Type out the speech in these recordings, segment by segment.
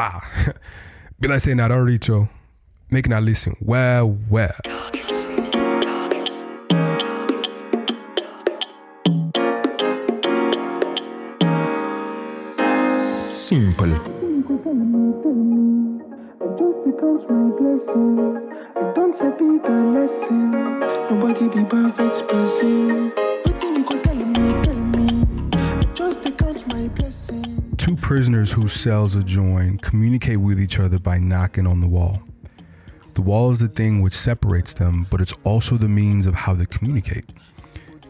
Ah, be like saying that already, Joe. Making that listen well, well. Simple. I just count my blessings. I don't say be the lesson. Nobody be perfect person. Prisoners whose cells adjoin communicate with each other by knocking on the wall. The wall is the thing which separates them, but it's also the means of how they communicate.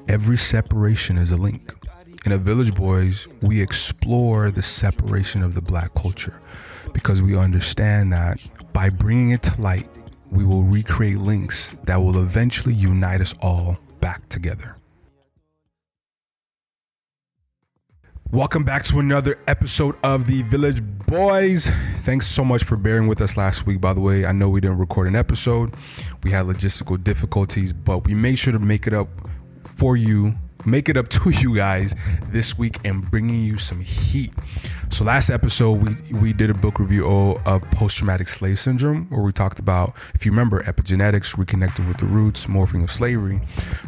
Every separation is a link. In A Village Boys, we explore the separation of the black culture because we understand that by bringing it to light, we will recreate links that will eventually unite us all back together. Welcome back to another episode of the Village Boys. Thanks so much for bearing with us last week, by the way. I know we didn't record an episode, we had logistical difficulties, but we made sure to make it up for you, make it up to you guys this week and bringing you some heat. So last episode we we did a book review of post traumatic slave syndrome where we talked about if you remember epigenetics, reconnecting with the roots, morphing of slavery.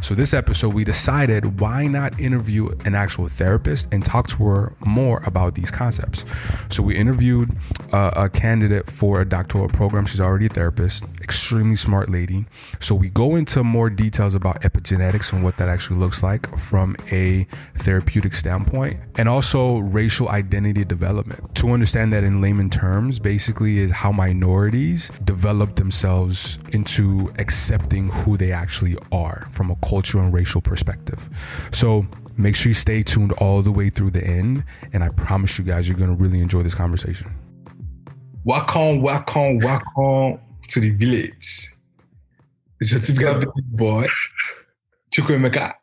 So this episode we decided why not interview an actual therapist and talk to her more about these concepts. So we interviewed uh, a candidate for a doctoral program. She's already a therapist, extremely smart lady. So we go into more details about epigenetics and what that actually looks like from a therapeutic standpoint and also racial identity development. To understand that in layman terms, basically is how minorities develop themselves into accepting who they actually are from a cultural and racial perspective. So make sure you stay tuned all the way through the end. And I promise you guys, you're going to really enjoy this conversation. Welcome, welcome, welcome to the village. It's typical boy, Chukwuemeka.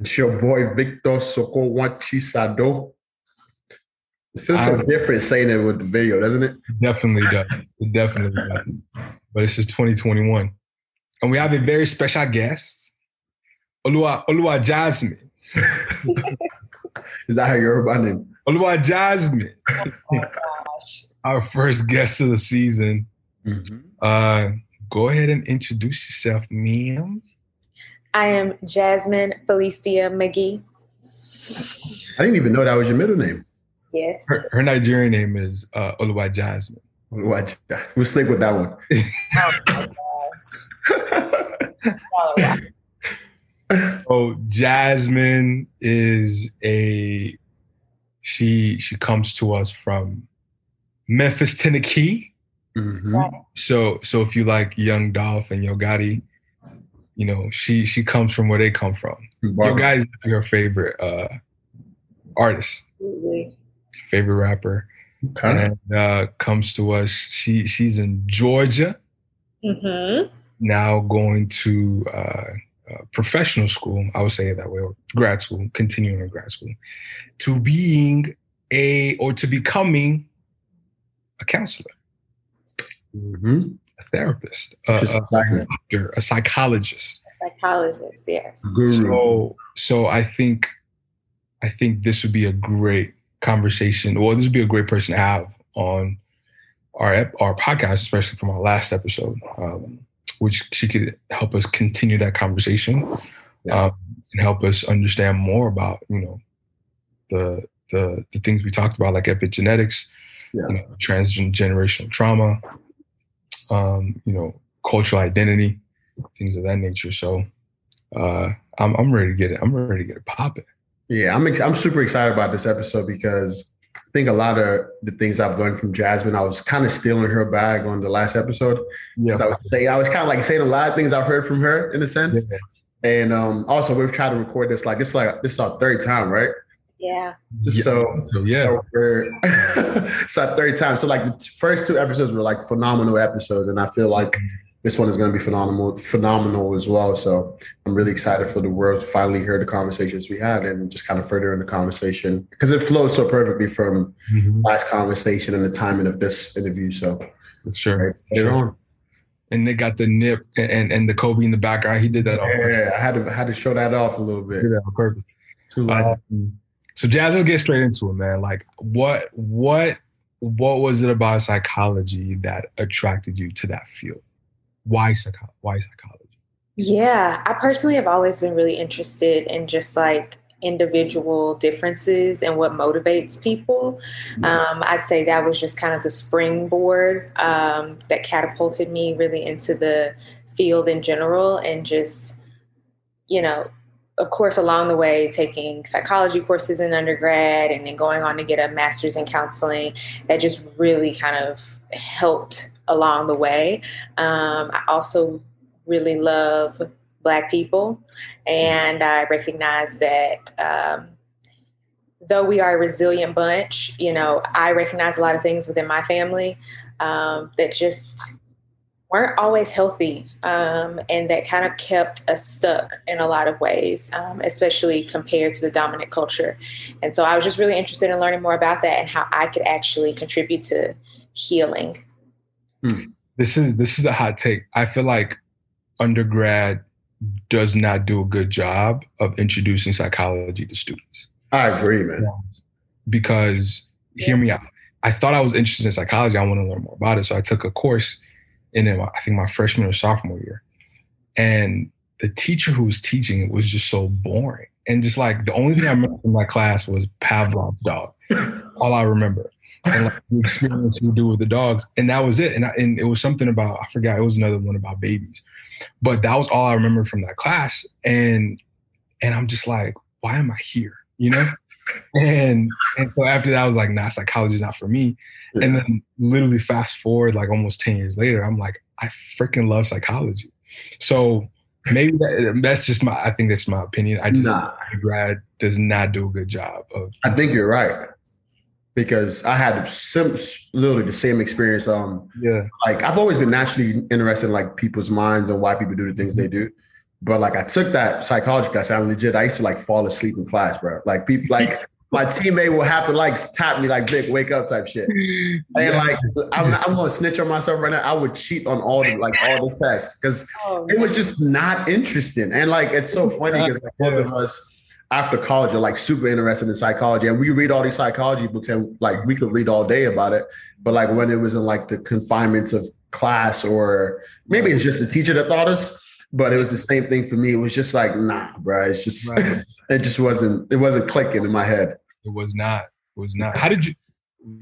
It's your boy Victor Soko Wanchisado. It feels so different saying it with the video, doesn't it? Definitely does. It definitely does. But this is 2021. And we have a very special guest, Olua, Olua Jasmine. Is that how you're running? Olua Jasmine, gosh. our first guest of the season. Uh, go ahead and introduce yourself, ma'am. I am Jasmine Felicia McGee. I didn't even know that was your middle name. Yes. Her, her Nigerian name is uh, Olua Jasmine. What? We'll stick with that one. Oh my gosh. Oh, Jasmine is a she she comes to us from Memphis, Tennessee. Mhm. So so if you like Young Dolph and Yo Gotti, you know, she she comes from where they come from. Your guys, your favorite uh artist, Absolutely. favorite rapper. Okay. And uh comes to us. She she's in Georgia, Mm-hmm. now going to uh, uh professional school, I would say it that way, or grad school, continuing in grad school, to being a or to becoming a counselor, Mhm. A therapist, a, a, Exciting. doctor, a psychologist. Psychologist, yes. Guru. So so I think I think this would be a great conversation, or this would be a great person to have on our our podcast, especially from our last episode, um, which she could help us continue that conversation Yeah. um, and help us understand more about you know the the the things we talked about, like epigenetics, Yeah. you know, transgenerational trauma, um, you know, cultural identity, things of that nature. So uh, I'm I'm ready to get it. I'm ready to get it popping. Yeah, I'm ex- I'm super excited about this episode because I think a lot of the things I've learned from Jasmine, I was kind of stealing her bag on the last episode. 'Cause I was saying, I was kind of like saying a lot of things I've heard from her in a sense. And um, also, we've tried to record this like this like this is our third time, right? Yeah. Yeah. so So yeah, So we're it's third time. So like the first two episodes were like phenomenal episodes, and I feel like this one is going to be phenomenal, phenomenal as well. So I'm really excited for the world to finally hear the conversations we had and just kind of further in the conversation because it flows so perfectly from Mhm. last conversation and the timing of this interview. So sure. right, Sure. on. And they got the nip and, and, and the Kobe in the background. He did that on purpose. Yeah, I had to I had to show that off a little bit. did that on purpose. Too late. Um, so Jazz, let's get straight into it, man. Like what what what was it about psychology that attracted you to that field? Why psycho- Why psychology? Yeah, I personally have always been really interested in just like individual differences and what motivates people. Um, I'd say that was just kind of the springboard um, that catapulted me really into the field in general and just, you know, of course, along the way, taking psychology courses in undergrad and then going on to get a master's in counseling, that just really kind of helped along the way. Um, I also really love Black people, and I recognize that. Um, though we are a resilient bunch, you know, I recognize a lot of things within my family um, that just weren't always healthy um, and that kind of kept us stuck in a lot of ways, um, especially compared to the dominant culture. And so I was just really interested in learning more about that and how I could actually contribute to healing. Hmm. This is this is a hot take. I feel like undergrad does not do a good job of introducing psychology to students. I agree, man. Because hear me out. I thought I was interested in psychology. I want to learn more about it. So I took a course in I think my freshman or sophomore year. And the teacher who was teaching it was just so boring. And just like the only thing I remember from my class was Pavlov's dog. All I remember. And like the experience we do with the dogs. And that was it. And, I, and it was something about, I forgot, it was another one about babies. But that was all I remember from that class. And and I'm just like, why am I here? You know? And and so after that, I was like, nah, psychology is not for me. Yeah. And then literally fast forward like almost 10 years later, I'm like, I freaking love psychology. So maybe that, that's just my I think that's my opinion. I just nah. grad does not do a good job of I think you're right. Because I had some literally the same experience. Um yeah. Like I've always been naturally interested in like people's minds and why people do the things they do. But like I took that psychology class. I'm legit. I used to like fall asleep in class, bro. Like people, like my teammate will have to like tap me, like Vic, wake up, type shit. And like I'm, I'm, gonna snitch on myself right now. I would cheat on all the like all the tests because oh, it was just not interesting. And like it's so funny because like, both of us after college are like super interested in psychology, and we read all these psychology books, and like we could read all day about it. But like when it was in like the confinements of class, or maybe it's just the teacher that taught us but it was the same thing for me. It was just like, nah, bro. It's just right. it just wasn't it wasn't clicking in my head. It was not. It was not. How did you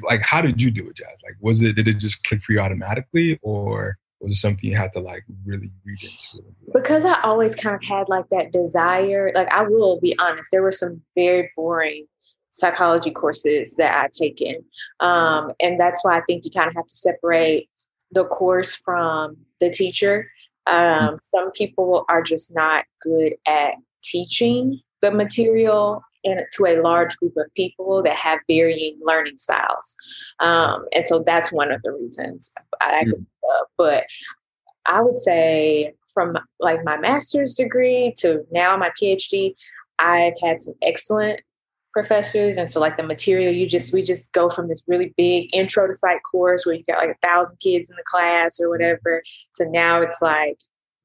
like how did you do it, Jazz? Like was it did it just click for you automatically or was it something you had to like really read into? Because I always kind of had like that desire. Like I will be honest, there were some very boring psychology courses that I'd taken. Um, and that's why I think you kind of have to separate the course from the teacher um, some people are just not good at teaching the material in, to a large group of people that have varying learning styles. Um, and so that's one of the reasons I, mm. but I would say from like my master's degree to now my PhD, I've had some excellent professors. And so like the material you just we just go from this really big intro to psych course where you got like a thousand kids in the class or whatever to now it's like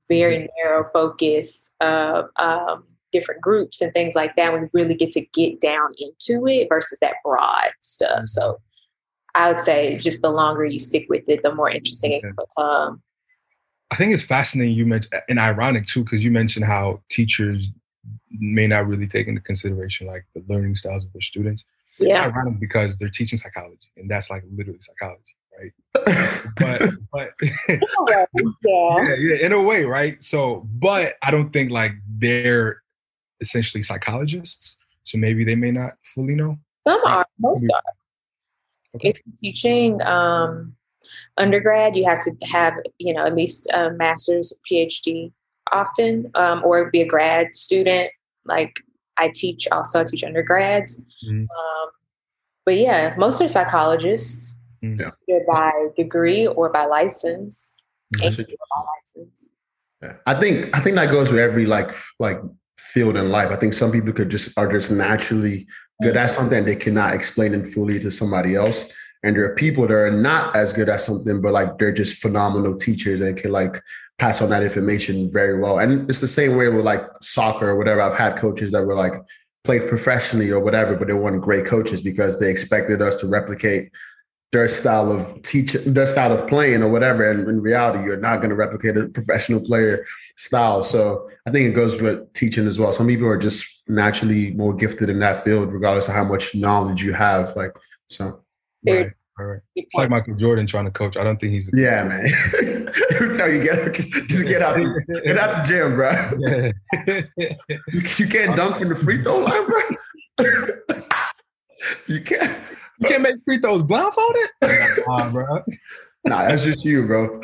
very mm-hmm. narrow focus of um, different groups and things like that. We really get to get down into it versus that broad stuff. Mm-hmm. so i would say just the longer you stick with it the more interesting it can become. I think it's fascinating you mentioned and ironic too because you mentioned how teachers may not really take into consideration like the learning styles of their students. It's yeah. ironic because they're teaching psychology, and that's like literally psychology, right? but but yeah. yeah, yeah, in a way, right? So, but I don't think like they're essentially psychologists, so maybe they may not fully know. Some are, most are. Okay. If you're teaching um, undergrad, you have to have you know at least a master's, PhD often, um, or be a grad student. Like I teach, also I teach undergrads. Mm-hmm. Um, but yeah, most are psychologists, mm-hmm. yeah. either by degree or by license. Mm-hmm. By license. Yeah. I think I think that goes with every like like field in life. I think some people could just are just naturally good at something they cannot explain it fully to somebody else. And there are people that are not as good at something, but like they're just phenomenal teachers and can like pass on that information very well. And it's the same way with like soccer or whatever. I've had coaches that were like played professionally or whatever, but they weren't great coaches because they expected us to replicate their style of teaching, their style of playing or whatever. And in reality, you're not going to replicate a professional player style. So I think it goes with teaching as well. Some people are just naturally more gifted in that field, regardless of how much knowledge you have. Like, so. Right. Right. It's like Michael Jordan trying to coach. I don't think he's. A yeah, man. Every time you get just get out, the, get out the gym, bro. Yeah. you, you, can't dunk from the free throw line, bro. you can't. You can't make free throws blindfolded. nah, bro. Nah, that's just you, bro.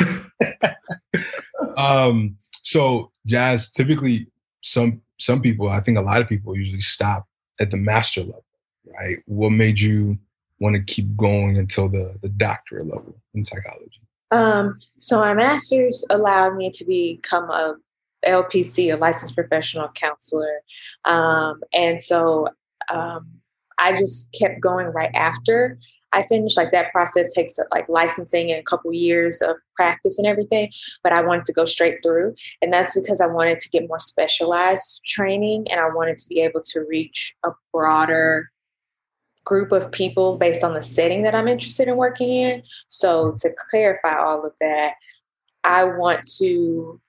um. So, Jazz. Typically, some some people, I think a lot of people, usually stop at the master level, right? What made you want to keep going until the the doctorate level in psychology? Um, so my master's allowed me to become a LPC, a licensed professional counselor, um, and so um, I just kept going right after I finished. Like that process takes like licensing and a couple years of practice and everything, but I wanted to go straight through, and that's because I wanted to get more specialized training and I wanted to be able to reach a broader group of people based on the setting that I'm interested in working in. So, to clarify all of that, I want to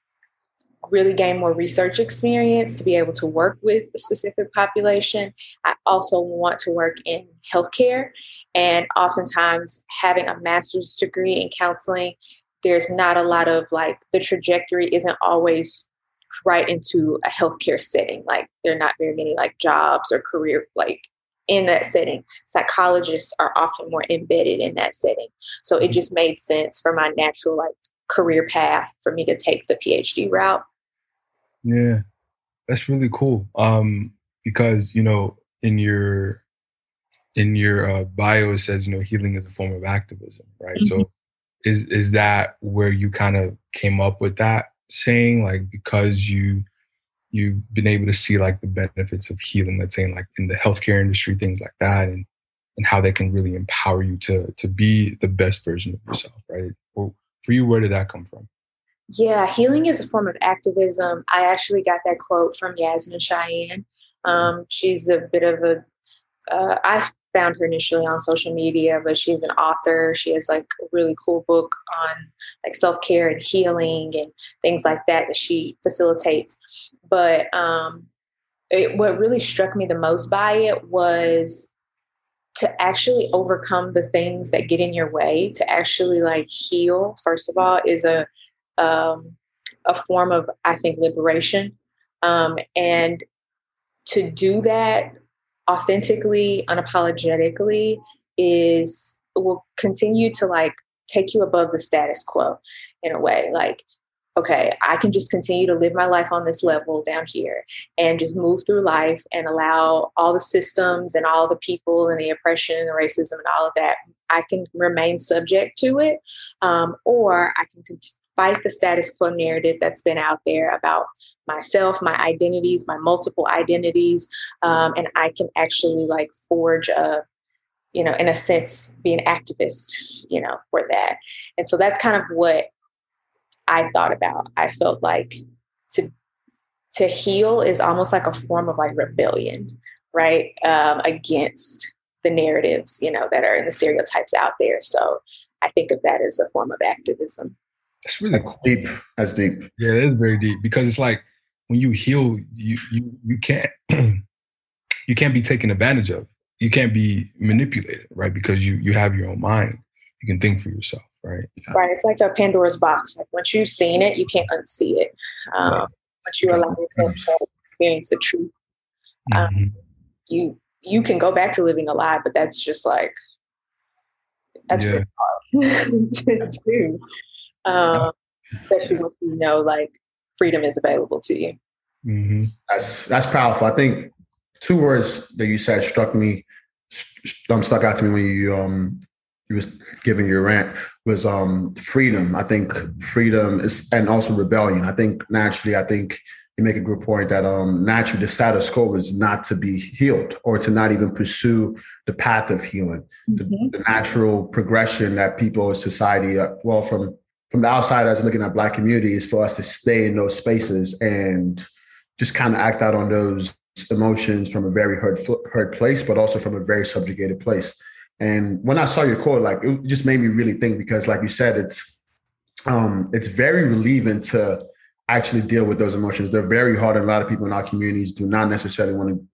really gain more research experience to be able to work with a specific population. I also want to work in healthcare. And oftentimes, having a master's degree in counseling, there's not a lot of like the trajectory isn't always right into a healthcare setting. Like, there are not very many like jobs or career like in that setting. Psychologists are often more embedded in that setting. So it mm-hmm. just made sense for my natural like career path for me to take the PhD route. Yeah. That's really cool. Um because, you know, in your in your uh, bio it says, you know, healing is a form of activism, right? Mm-hmm. So is is that where you kind of came up with that saying like because you you've been able to see like the benefits of healing, let's say in like in the healthcare industry, things like that, and and how they can really empower you to to be the best version of yourself, right? Well, for you, where did that come from? Yeah, healing is a form of activism. I actually got that quote from Yasmine Cheyenne. Um, she's a bit of a. Uh, I found her initially on social media, but she's an author. She has like a really cool book on like self care and healing and things like that that she facilitates. But um, it, what really struck me the most by it was to actually overcome the things that get in your way, to actually like heal. First of all, is a um, a form of I think liberation, um, and to do that authentically, unapologetically is will continue to like take you above the status quo in a way. Like okay, I can just continue to live my life on this level down here and just move through life and allow all the systems and all the people and the oppression and the racism and all of that, I can remain subject to it. Um, or I can fight the status quo narrative that's been out there about myself, my identities, my multiple identities, um, and I can actually like forge a you know, in a sense, be an activist, you know, for that. And so that's kind of what I thought about. I felt like to to heal is almost like a form of like rebellion, right? Um, against the narratives, you know, that are in the stereotypes out there. So I think of that as a form of activism. That's really cool. deep. That's deep. Yeah, it is very deep because it's like when you heal, you you you can't you can't be taken advantage of. You can't be manipulated, right? Because you you have your own mind. You can think for yourself right? Right. It's like a Pandora's box. Like once you've seen it, you can't unsee it. Um, right. Once you allow yourself to experience the truth, um, mm-hmm. you you can go back to living a lie, but that's just like that's yeah. pretty hard to do. Um, especially when you know like freedom is available to you. Mm-hmm. That's that's powerful. I think two words that you said struck me, um, stuck out to me when you um you was giving your rant was um freedom. I think freedom is and also rebellion. I think naturally, I think you make a good point that um naturally the status quo is not to be healed or to not even pursue the path of healing. Mm-hmm. The, the, natural progression that people in society, uh, well, from from the outside as looking at black communities, for us to stay in those spaces and just kind of act out on those emotions from a very hurt hurt place, but also from a very subjugated place. And when I saw your quote, like it just made me really think because, like you said, it's um, it's very relieving to actually deal with those emotions. They're very hard, and a lot of people in our communities do not necessarily want to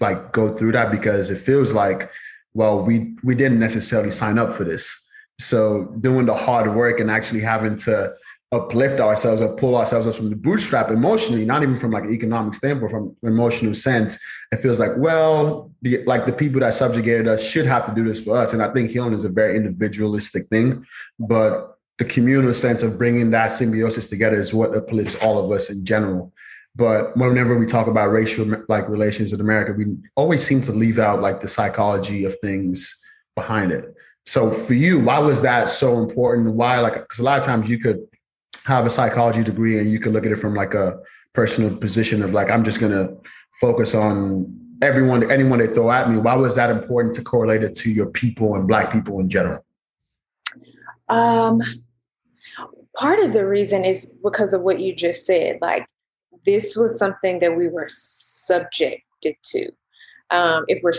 like go through that because it feels like, well, we we didn't necessarily sign up for this. So doing the hard work and actually having to uplift ourselves or pull ourselves up from the bootstrap emotionally, not even from like an economic standpoint, from emotional sense, it feels like, well, the like the people that subjugated us should have to do this for us. And I think healing is a very individualistic thing, but the communal sense of bringing that symbiosis together is what uplifts all of us in general. But whenever we talk about racial like relations in America, we always seem to leave out like the psychology of things behind it. So for you, why was that so important? Why like because a lot of times you could have a psychology degree and you could look at it from like a personal position of like i'm just to focus on everyone anyone they throw at me. Why was that important to correlate it to your people and black people in general? Um part of the reason is because of what you just said. Like this was something that we were subjected to. Um, if we're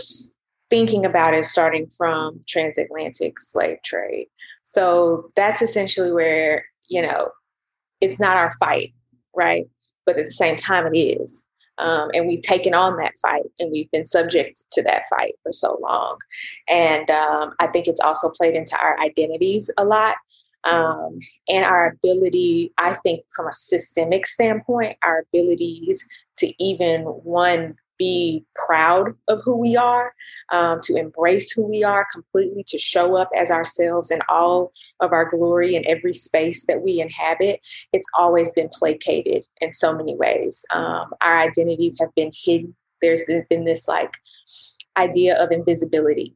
thinking about it starting from transatlantic slave trade so that's essentially where you know it's not our fight, right? But at the same time, it is. Um, and we've taken on that fight and we've been subject to that fight for so long. And um, I think it's also played into our identities a lot um, and our ability, I think, from a systemic standpoint, our abilities to even one be proud of who we are, um, to embrace who we are completely, to show up as ourselves in all of our glory in every space that we inhabit, it's always been placated in so many ways. Um, our identities have been hidden. There's been this like idea of invisibility,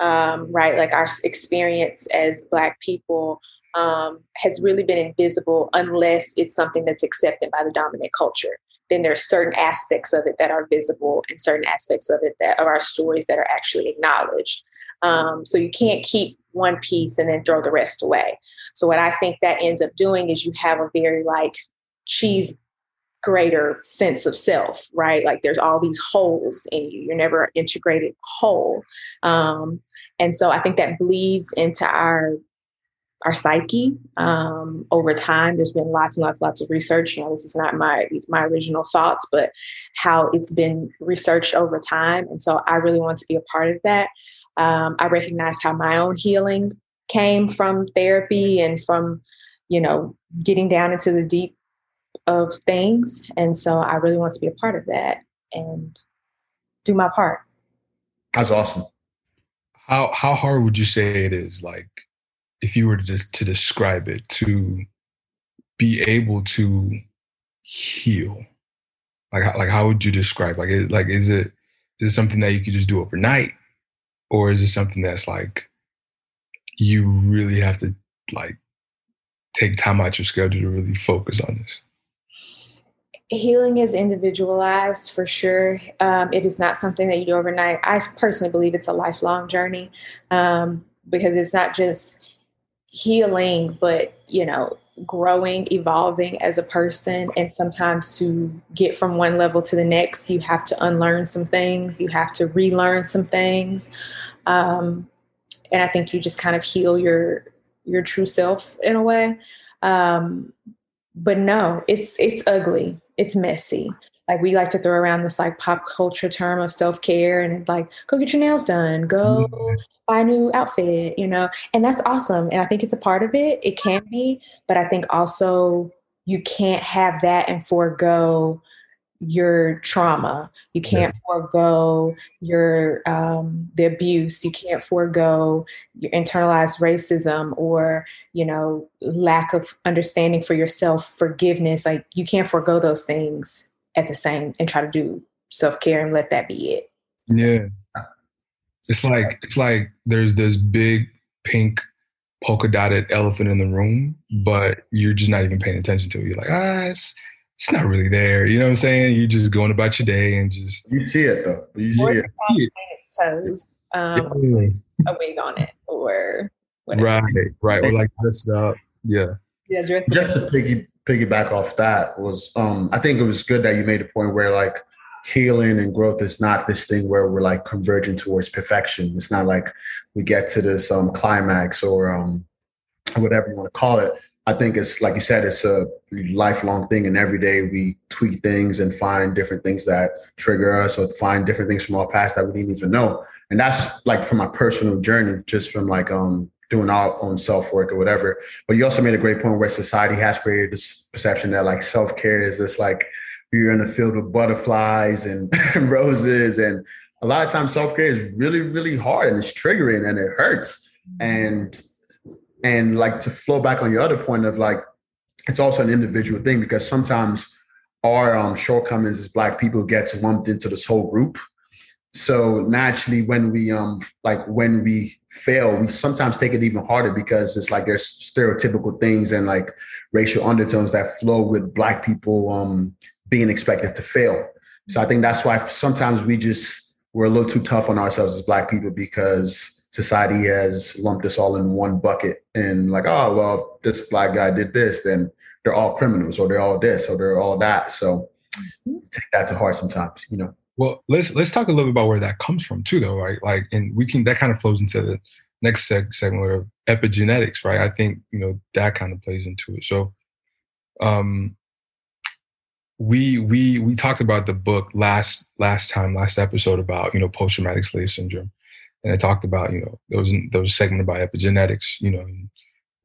um, right? Like our experience as Black people um, has really been invisible unless it's something that's accepted by the dominant culture then there's certain aspects of it that are visible and certain aspects of it that are our stories that are actually acknowledged. Um, so you can't keep one piece and then throw the rest away. So what I think that ends up doing is you have a very like cheese greater sense of self, right? Like there's all these holes in you. You're never integrated whole. Um, and so I think that bleeds into our our psyche um, over time. There's been lots and lots, lots of research. You know, this is not my it's my original thoughts, but how it's been researched over time. And so I really want to be a part of that. Um, I recognized how my own healing came from therapy and from, you know, getting down into the deep of things. And so I really want to be a part of that and do my part. That's awesome. How how hard would you say it is? Like if you were to, to describe it, to be able to heal? Like, like how would you describe? Like, like is it is it something that you could just do overnight, or is it something that's like you really have to like take time out your schedule to really focus on this? Healing is individualized for sure. Um, it is not something that you do overnight. I personally believe it's a lifelong journey um, because it's not just healing, but you know, growing, evolving as a person. And sometimes to get from one level to the next, you have to unlearn some things, you have to relearn some things. Um, and I think you just kind of heal your your true self in a way. Um, but no, it's it's ugly. It's messy. Like we like to throw around this like pop culture term of self care and like go get your nails done, go mm-hmm buy a new outfit, you know, and that's awesome. And I think it's a part of it. It can be, but I think also you can't have that and forego your trauma. You can't yeah. forego your um, the abuse. You can't forego your internalized racism or you know lack of understanding for yourself, forgiveness. Like you can't forego those things at the same and try to do self care and let that be it. So. Yeah, it's like it's like there's this big pink polka dotted elephant in the room, but you're just not even paying attention to it. You're like, ah, it's it's not really there. You know what I'm saying? You're just going about your day and just you see it though. You see it. It. Its toes, um, yeah. a wig on it, or whatever. right, right, or like dress up. Yeah, yeah. Dress just to piggy piggyback off that was, um, I think it was good that you made a point where like healing and growth is not this thing where we're like converging towards perfection. It's not like we get to this um, climax or um, whatever you want to call it. I think it's like you said, it's a lifelong thing, and every day we tweak things and find different things that trigger us, or find different things from our past that we didn't even know. And that's like from my personal journey, just from like um doing our own self work or whatever. But you also made a great point where society has created this perception that like self care is this like you're in a field with butterflies and, roses, and a lot of times self care is really really hard and it's triggering and it hurts. And and like to flow back on your other point of like it's also an individual thing because sometimes our um, shortcomings as black people gets lumped into this whole group so naturally when we um like when we fail we sometimes take it even harder because it's like there's stereotypical things and like racial undertones that flow with black people um being expected to fail so i think that's why sometimes we just we're a little too tough on ourselves as black people because society has lumped us all in one bucket and like, oh, well, if this black guy did this, then they're all criminals or they're all this or they're all that. So mm-hmm. take that to heart sometimes, you know. Well, let's let's talk a little bit about where that comes from too, though, right? Like, and we can that kind of flows into the next seg- segment of epigenetics, right? I think you know that kind of plays into it. So, um, we we we talked about the book last last time, last episode about you know post traumatic slave syndrome, and I talked about you know there was there was a segment about epigenetics, you know,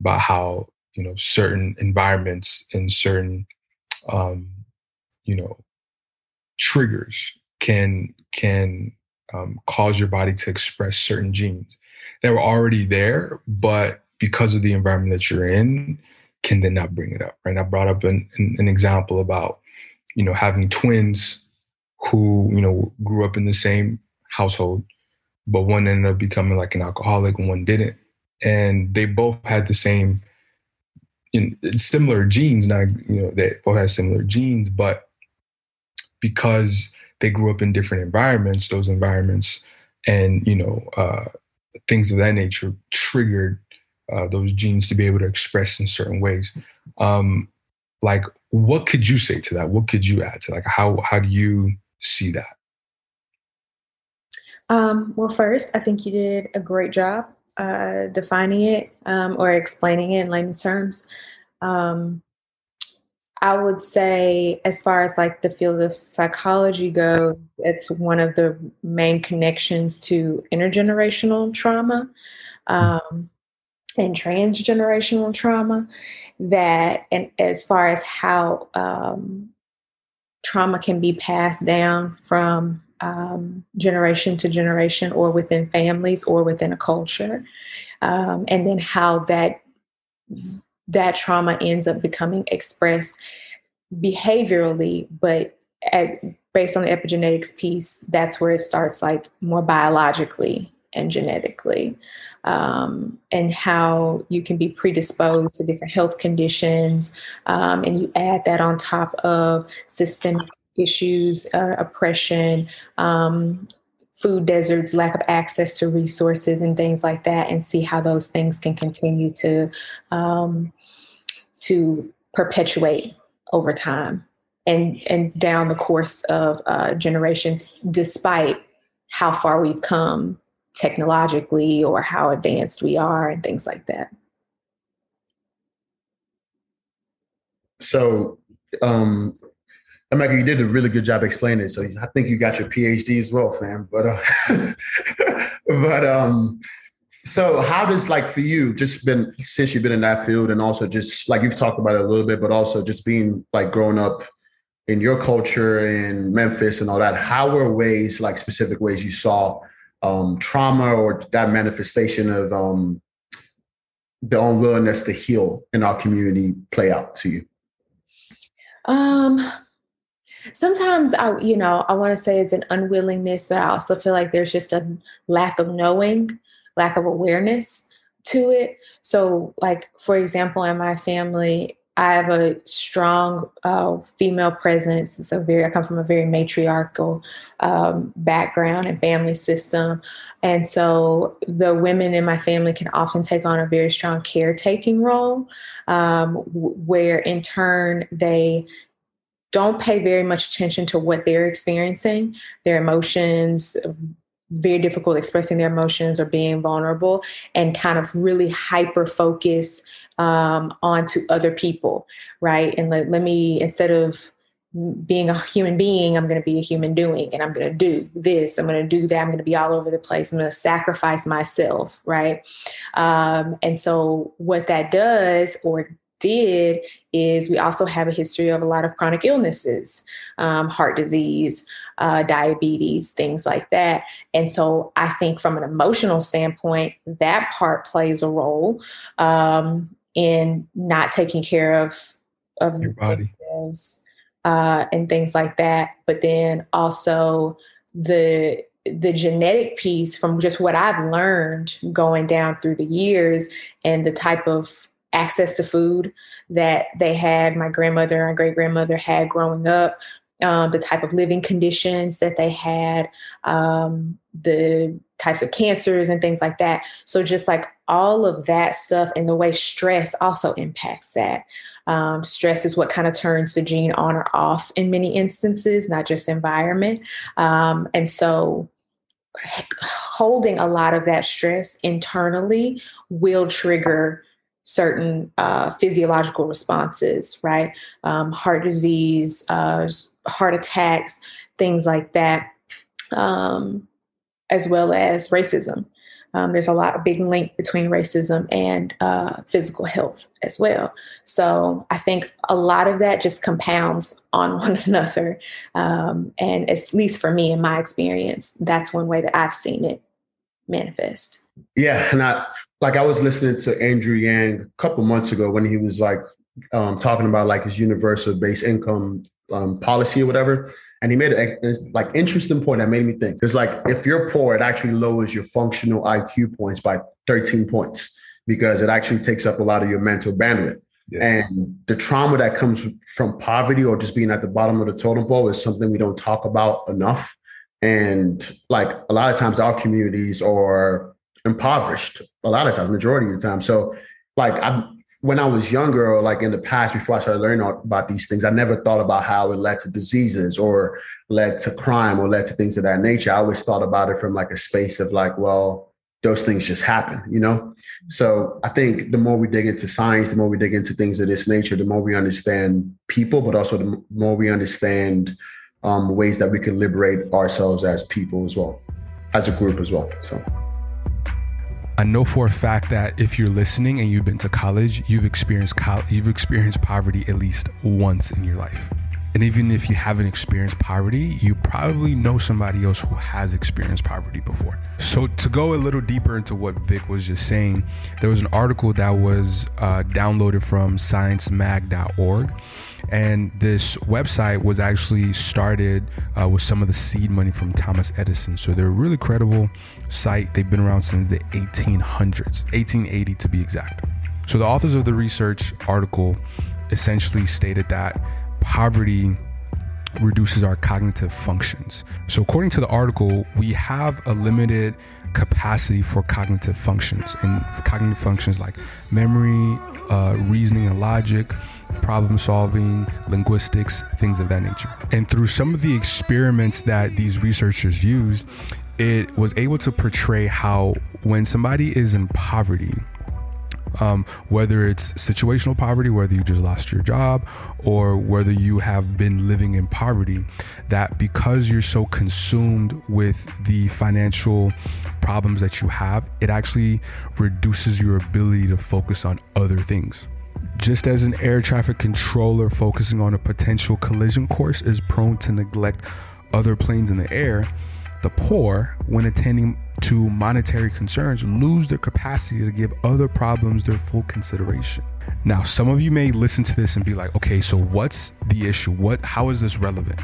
about how you know certain environments and certain um, you know triggers can can um, cause your body to express certain genes that were already there, but because of the environment that you're in, can then not bring it up. Right? I brought up an, an, an example about you know having twins who you know grew up in the same household but one ended up becoming like an alcoholic and one didn't. And they both had the same, know, similar genes. Now, you know, they both had similar genes, but because they grew up in different environments, those environments and, you know, uh, things of that nature triggered uh, those genes to be able to express in certain ways. Um, like, what could you say to that? What could you add to like how how do you see that? Um, well, first, I think you did a great job uh, defining it um, or explaining it in layman's terms. Um, I would say, as far as like the field of psychology goes, it's one of the main connections to intergenerational trauma um, and transgenerational trauma. That, and as far as how um, trauma can be passed down from um, generation to generation or within families or within a culture um, and then how that that trauma ends up becoming expressed behaviorally but at, based on the epigenetics piece that's where it starts like more biologically and genetically um, and how you can be predisposed to different health conditions um, and you add that on top of systemic issues, uh, oppression, um, food deserts, lack of access to resources, and things like that, and see how those things can continue to um, to perpetuate over time and and down the course of uh, generations, despite how far we've come technologically or how advanced we are, and things like that. So, um, and Michael, you did a really good job explaining it. So I think you got your PhD as well, fam. But uh, but um, so how does like for you, just been since you've been in that field, and also just like you've talked about it a little bit, but also just being like growing up in your culture in Memphis and all that. How were ways like specific ways you saw um, trauma or that manifestation of um, the unwillingness to heal in our community play out to you? Um, sometimes I, you know, I want to say it's an unwillingness, but I also feel like there's just a lack of knowing, lack of awareness to it. So, like, for example, in my family, I have a strong uh, female presence. It's a very, I come from a very matriarchal um, background and family system. And so the women in my family can often take on a very strong caretaking role, um, where in turn they don't pay very much attention to what they're experiencing, their emotions, very difficult expressing their emotions or being vulnerable, and kind of really hyper focus um, onto other people, right? And let, let me, instead of being a human being, I'm going to be a human doing, and I'm going to do this, I'm going to do that, I'm going to be all over the place, I'm going to sacrifice myself, right? Um, and so, what that does or did is we also have a history of a lot of chronic illnesses, um, heart disease, uh, diabetes, things like that. And so I think from an emotional standpoint, that part plays a role um, in not taking care of, of your body uh, and things like that. But then also the the genetic piece from just what I've learned going down through the years and the type of access to food that they had, my grandmother and great grandmother had growing up, um, the type of living conditions that they had, um, the types of cancers and things like that. So, just like all of that stuff and the way stress also impacts that. Um, stress is what kind of turns the gene on or off in many instances, not just environment. Um, and so, holding a lot of that stress internally will trigger certain uh, physiological responses, right? Um, heart disease, uh, heart attacks, things like that, um, as well as racism. Um, there's a lot of big link between racism and uh, physical health as well. So I think a lot of that just compounds on one another. Um, and at least for me, in my experience, that's one way that I've seen it manifest. Yeah, and I like I was listening to Andrew Yang a couple months ago when he was like um, talking about like his universal base income um, policy or whatever, and he made a, a like interesting point that made me think. It's like if you're poor, it actually lowers your functional IQ points by 13 points because it actually takes up a lot of your mental bandwidth. Yeah. And the trauma that comes from poverty or just being at the bottom of the totem pole is something we don't talk about enough. And like a lot of times, our communities are impoverished a lot of times, majority of the time. So, like, I when I was younger, or like in the past, before I started learning about these things, I never thought about how it led to diseases or led to crime or led to things of that nature. I always thought about it from like a space of like, well, those things just happen, you know? So I think the more we dig into science, the more we dig into things of this nature, the more we understand people, but also the more we understand um, ways that we can liberate ourselves as people as well, as a group as well. So. I know for a fact that if you're listening and you've been to college, you've experienced co- you've experienced poverty at least once in your life. And even if you haven't experienced poverty, you probably know somebody else who has experienced poverty before. So, to go a little deeper into what Vic was just saying, there was an article that was uh, downloaded from sciencemag.org and this website was actually started uh, with some of the seed money from Thomas Edison. So they're a really credible site. They've been around since the 1800s, 1880 to be exact. So the authors of the research article essentially stated that poverty reduces our cognitive functions. So according to the article, we have a limited capacity for cognitive functions and cognitive functions like memory, uh, reasoning and logic, problem solving, linguistics, things of that nature. And through some of the experiments that these researchers used, it was able to portray how when somebody is in poverty, um, whether it's situational poverty, whether you just lost your job, or whether you have been living in poverty, that because you're so consumed with the financial problems that you have, it actually reduces your ability to focus on other things. Just as an air traffic controller focusing on a potential collision course is prone to neglect other planes in the air, the poor, when attending to monetary concerns, lose their capacity to give other problems their full consideration. Now, some of you may listen to this and be like, okay, so what's the issue? What how is this relevant?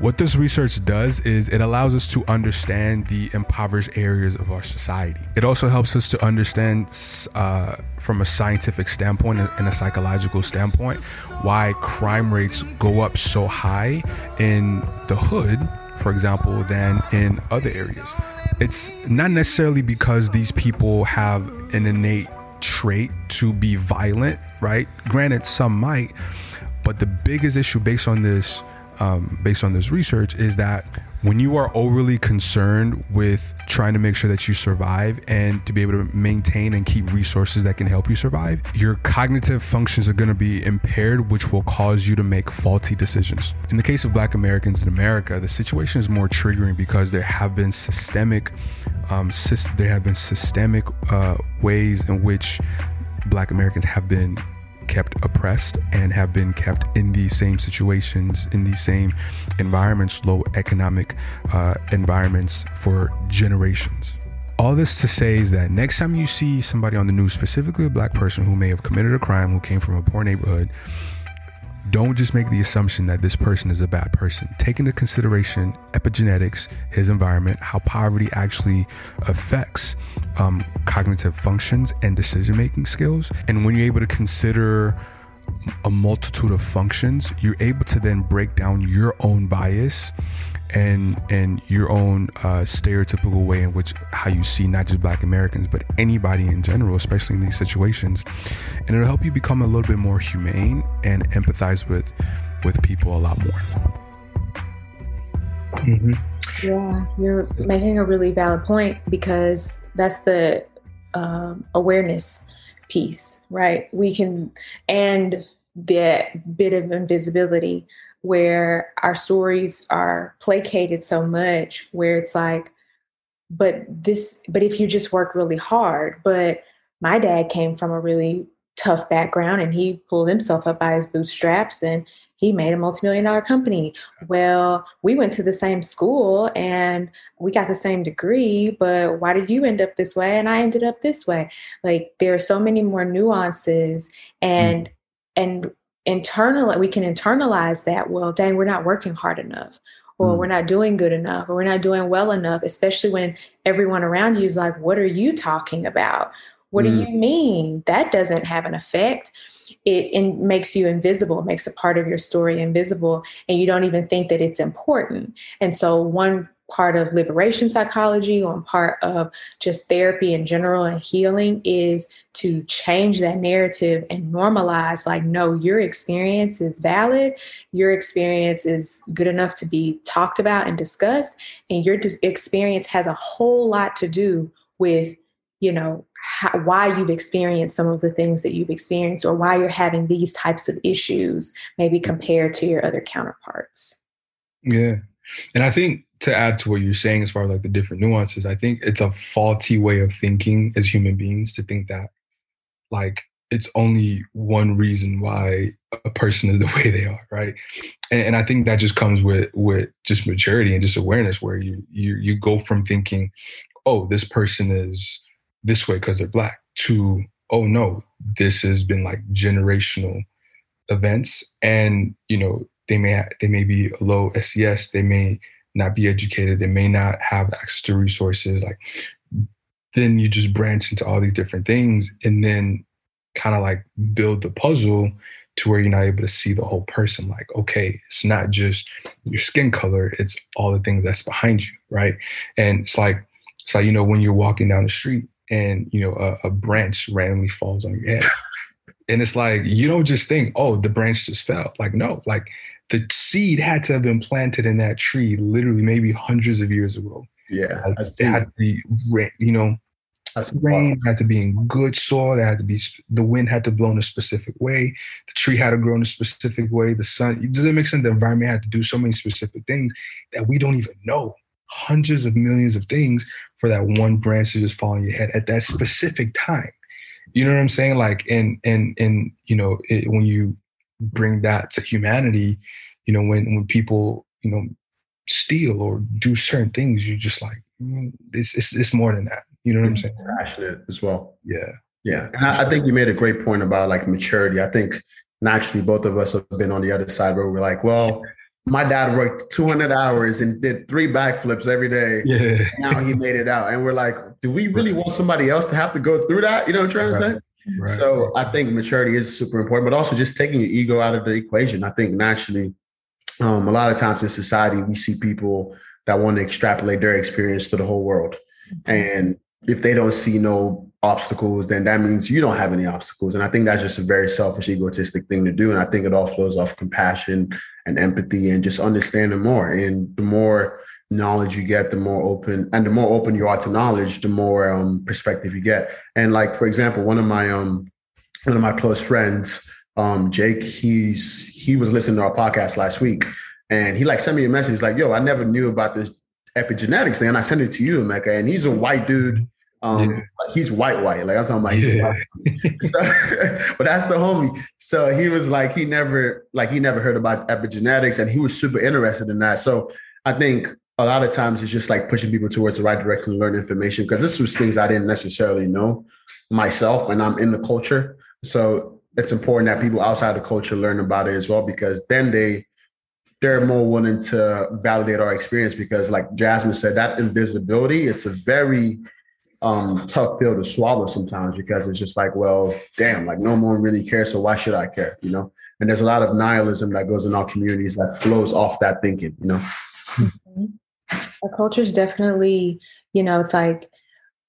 What this research does is it allows us to understand the impoverished areas of our society. It also helps us to understand, uh, from a scientific standpoint and a psychological standpoint, why crime rates go up so high in the hood, for example, than in other areas. It's not necessarily because these people have an innate trait to be violent, right? Granted, some might But the biggest issue based on this um, based on this research is that when you are overly concerned with trying to make sure that you survive and to be able to maintain and keep resources that can help you survive, your cognitive functions are going to be impaired, which will cause you to make faulty decisions. In the case of Black Americans in America, the situation is more triggering because there have been systemic, um, syst- there have been systemic uh, ways in which Black Americans have been kept oppressed and have been kept in these same situations, in these same environments, low economic uh, environments for generations. All this to say is that next time you see somebody on the news, specifically a black person who may have committed a crime, who came from a poor neighborhood, don't just make the assumption that this person is a bad person. Take into consideration epigenetics, his environment, how poverty actually affects um, cognitive functions and decision making skills. And when you're able to consider a multitude of functions, you're able to then break down your own bias and and your own uh, stereotypical way in which how you see not just Black Americans but anybody in general, especially in these situations, and it'll help you become a little bit more humane and empathize with with people a lot more. Mm-hmm. Yeah, you're making a really valid point because that's the um, awareness piece, right? We can and that bit of invisibility where our stories are placated so much where it's like but this but if you just work really hard but my dad came from a really tough background and he pulled himself up by his bootstraps and he made a multi-million dollar company well we went to the same school and we got the same degree but why did you end up this way and i ended up this way like there are so many more nuances and mm. and internal we can internalize that well dang we're not working hard enough or mm. we're not doing good enough or we're not doing well enough especially when everyone around you is like what are you talking about what mm. do you mean that doesn't have an effect it, it makes you invisible makes a part of your story invisible and you don't even think that it's important. And so one part of liberation psychology or part of just therapy in general and healing is to change that narrative and normalize like no your experience is valid. Your experience is good enough to be talked about and discussed. And your experience has a whole lot to do with you know how, why you've experienced some of the things that you've experienced or why you're having these types of issues maybe compared to your other counterparts yeah and i think to add to what you're saying as far as like the different nuances, I think it's a faulty way of thinking as human beings to think that like it's only one reason why a person is the way they are, right? And, and I think that just comes with with just maturity and just awareness, where you you you go from thinking, oh, this person is this way because they're black, to oh no, this has been like generational events, and you know they may they may be low SES, they may not be educated, they may not have access to resources. Like then you just branch into all these different things and then kind of like build the puzzle to where you're not able to see the whole person. Like, okay, it's not just your skin color, it's all the things that's behind you, right? And it's like, like, you know, when you're walking down the street and, you know, a, a branch randomly falls on your head. and it's like, you don't just think, oh, the branch just fell. Like, no, like the seed had to have been planted in that tree literally maybe hundreds of years ago. Yeah. Like, it had to be, you know, that's rain had to be in good soil. There had to be the wind had to blow in a specific way. The tree had to grow in a specific way. The sun does it make sense. The environment had to do so many specific things that we don't even know. Hundreds of millions of things for that one branch to just fall on your head at that specific time. You know what I'm saying? Like, and and and you know, it, when you bring that to humanity you know when when people you know steal or do certain things you're just like mm, it's, it's, it's more than that. You know what i'm saying? passionate as well. Yeah. Yeah and I, I think you made a great point about like maturity. I think naturally both of us have been on the other side where we're like well my dad worked 200 hours and did three backflips every day. Yeah. Now he made it out. And we're like, do we really want somebody else to have to go through that? You know what I'm trying right. to say? Right. So I think maturity is super important, but also just taking your ego out of the equation. I think naturally, um, a lot of times in society, we see people that want to extrapolate their experience to the whole world. Mm-hmm. And if they don't see no obstacles, then that means you don't have any obstacles. And I think that's just a very selfish, egotistic thing to do. And I think it all flows off compassion and empathy and just understanding more. And the more knowledge you get, the more open and the more open you are to knowledge, the more um, perspective you get. And like, for example, one of my um one of my close friends, um, Jake, he's he was listening to our podcast last week and he like sent me a message. He's like, yo, I never knew about this epigenetics thing. And I sent it to you, Mecca. And he's a white dude um, yeah. he's white, white. Like I'm talking about. Yeah. so, but that's the homie. So he was like, he never, like he never heard about epigenetics, and he was super interested in that. So I think a lot of times it's just like pushing people towards the right direction to learn information because this was things I didn't necessarily know myself, and I'm in the culture. So it's important that people outside the culture learn about it as well because then they they're more willing to validate our experience because like jasmine said that invisibility it's a very um, tough pill to swallow sometimes because it's just like, well, damn, like no one really cares, so why should I care? You know. And there's a lot of nihilism that goes in our communities that flows off that thinking. You know. Mm-hmm. Our culture is definitely, you know, it's like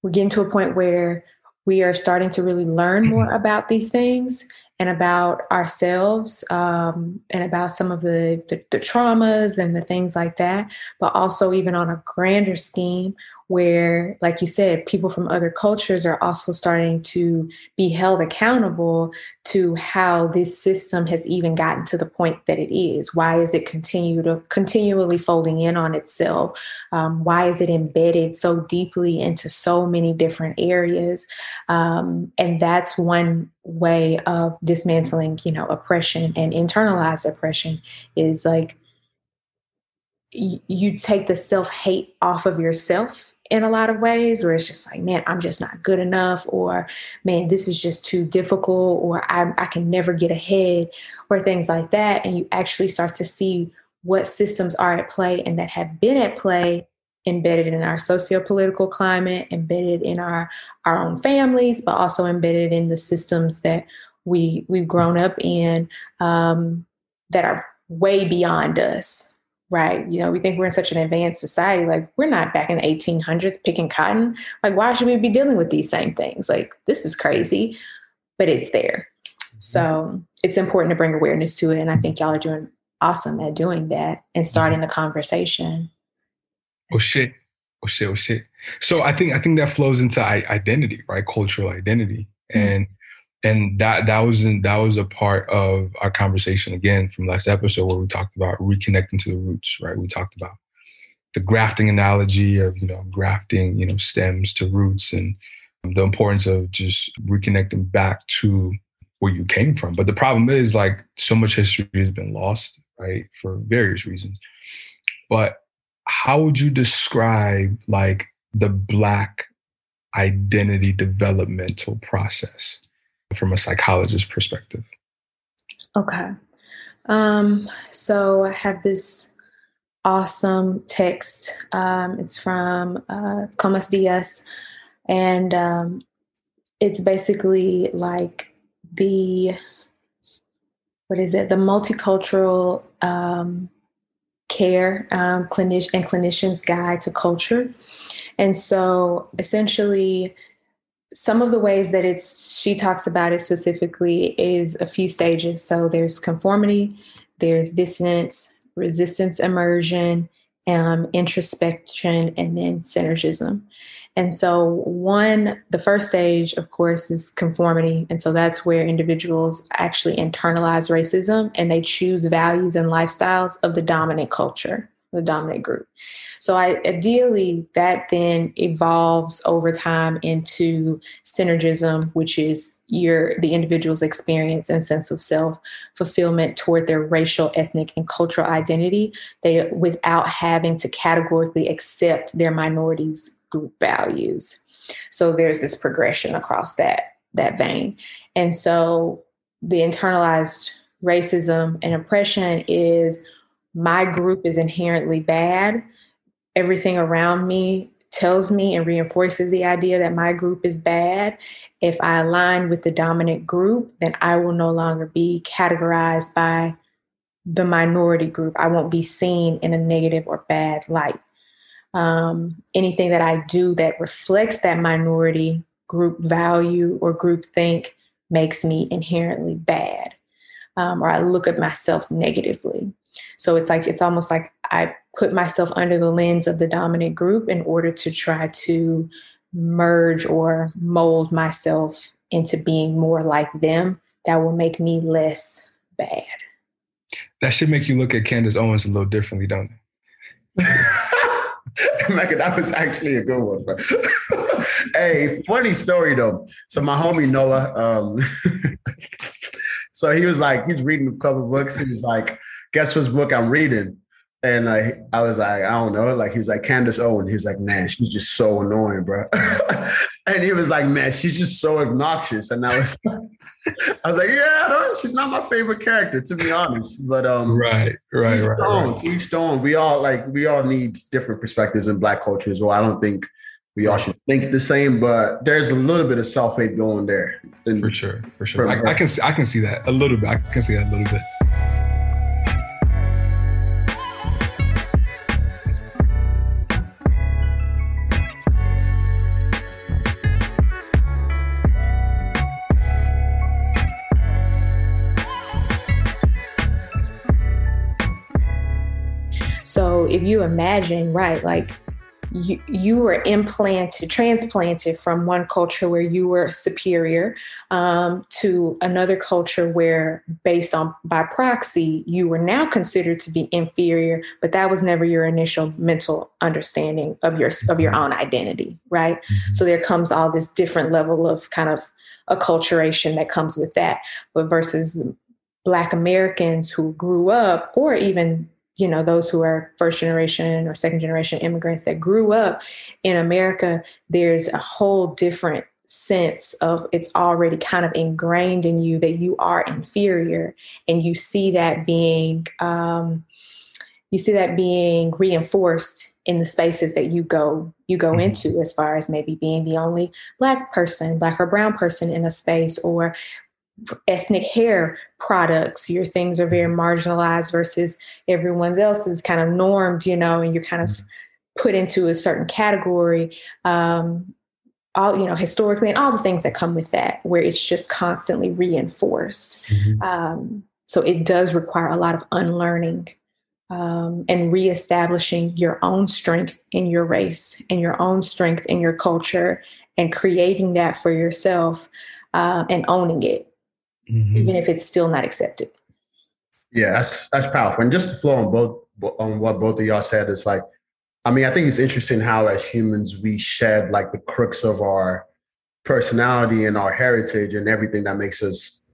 we're getting to a point where we are starting to really learn more about these things and about ourselves um, and about some of the, the, the traumas and the things like that but also even on a grander scheme where, like you said, people from other cultures are also starting to be held accountable to how this system has even gotten to the point that it is. Why is it continue to continually folding in on itself? Um, why is it embedded so deeply into so many different areas? Um, and that's one way of dismantling, you know, oppression and internalized oppression is like you take the self hate off of yourself in a lot of ways where it's just like, man, I'm just not good enough, or man, this is just too difficult, or I, I can never get ahead, or things like that. And you actually start to see what systems are at play and that have been at play embedded in our socio-political climate, embedded in our our own families, but also embedded in the systems that we we've grown up in um, that are way beyond us right? You know, we think we're in such an advanced society. Like, we're not back in the 1800s picking cotton. Like, why should we be dealing with these same things? Like, this is crazy, but it's there. So mm-hmm. it's important to bring awareness to it. And I think y'all are doing awesome at doing that and starting the conversation. Oh, shit. Oh, shit. Oh, shit. So I think, I think that flows into identity, right? Cultural identity. Mm-hmm. And and that that was in, that was a part of our conversation again from last episode where we talked about reconnecting to the roots right? We talked about the grafting analogy of you know grafting you know stems to roots and the importance of just reconnecting back to where you came from. But the problem is like so much history has been lost right for various reasons. But how would you describe like the black identity developmental process from a psychologist perspective? Okay. Um, so I have this awesome text. Um, it's from uh, Comas Diaz, and um, it's basically like the what is it? The multicultural um, care um, clinician and clinician's guide to culture. And so essentially, some of the ways that it's she talks about it specifically is a few stages. So there's conformity, there's dissonance, resistance immersion, um, introspection, and then synergism. And so, one, the first stage, of course, is conformity. And so that's where individuals actually internalize racism and they choose values and lifestyles of the dominant culture, the dominant group. So I ideally that then evolves over time into synergism, which is your the individual's experience and sense of self fulfillment toward their racial, ethnic, and cultural identity. They without having to categorically accept their minorities group values. So there's this progression across that that vein. And so the internalized racism and oppression is my group is inherently bad everything around me tells me and reinforces the idea that my group is bad. If I align with the dominant group, then I will no longer be categorized by the minority group. I won't be seen in a negative or bad light. Um, anything that I do that reflects that minority group value or group think makes me inherently bad um, or I look at myself negatively. So it's like, it's almost like I put myself under the lens of the dominant group in order to try to merge or mold myself into being more like them that will make me less bad. That should make you look at Candace Owens a little differently, don't it? Mecca, that was actually a good one. hey, funny story though. So my homie Noah, um, so he was like, he's reading a couple books. He was like, guess which book I'm reading? And like, I was like, I don't know. Like, he was like, Candace Owen. He was like, man, she's just so annoying, bro. and he was like, man, she's just so obnoxious. And I was, I was like, yeah, she's not my favorite character, to be honest. But um, right, right, each right, stone, right. each stone, we all like, we all need different perspectives in Black culture as well. I don't think we all should think the same, but there's a little bit of self hate going there. And For sure, for sure. I, I can I can see that a little bit. I can see that a little bit. If you imagine, right, like you, you were implanted, transplanted from one culture where you were superior um, to another culture where, based on by proxy, you were now considered to be inferior, but that was never your initial mental understanding of your of your own identity, right? So there comes all this different level of kind of acculturation that comes with that, but versus Black Americans who grew up, or even you know those who are first generation or second generation immigrants that grew up in america there's a whole different sense of it's already kind of ingrained in you that you are inferior and you see that being um, you see that being reinforced in the spaces that you go you go Mhm. into as far as maybe being the only black person black or brown person in a space or ethnic hair products your things are very marginalized versus everyone else is kind of normed you know and you're kind of put into a certain category um all you know historically and all the things that come with that where it's just constantly reinforced. Um, so it does require a lot of unlearning um, and reestablishing your own strength in your race and your own strength in your culture and creating that for yourself uh, and owning it Mhm. even if it's still not accepted Yeah, that's that's powerful. And just to flow on both on what both of y'all said, it's like, I mean, I think it's interesting how as humans we shed like the crux of our personality and our heritage and everything that makes us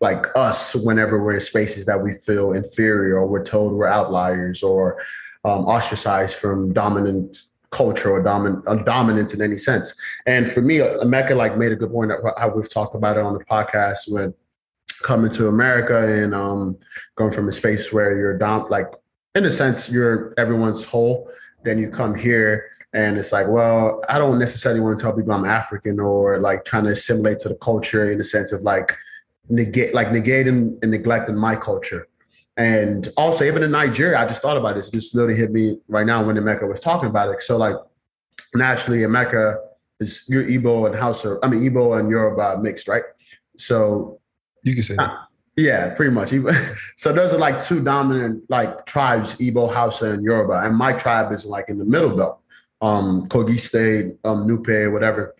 like us whenever we're in spaces that we feel inferior or we're told we're outliers or um, ostracized from dominant culture or dominant uh, dominance in any sense. And for me, uh, Mecca like made a good point of how we've talked about it on the podcast when coming to America and um, going from a space where you're dom like in a sense you're everyone's whole. Then you come here and it's like, well, I don't necessarily want to tell people I'm African or like trying to assimilate to the culture in the sense of like negate like negating and neglecting my culture. And also even in Nigeria, I just thought about this. It just literally hit me right now when Emeka was talking about it. So like naturally Emeka is you're Igbo and Hausa, I mean Igbo and Yoruba mixed, right? So You can say that. yeah, pretty much. So those are like two dominant like tribes, Igbo, Hausa, and Yoruba. And my tribe is like in the middle belt, um, Kogi State, um, Nupe, whatever.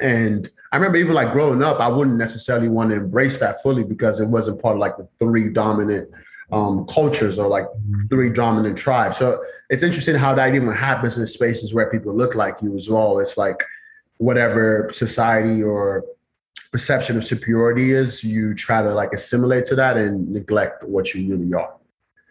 And I remember even like growing up, I wouldn't necessarily want to embrace that fully because it wasn't part of like the three dominant um, cultures or like three dominant tribes. So it's interesting how that even happens in spaces where people look like you as well. It's like whatever society or perception of superiority is, you try to like assimilate to that and neglect what you really are.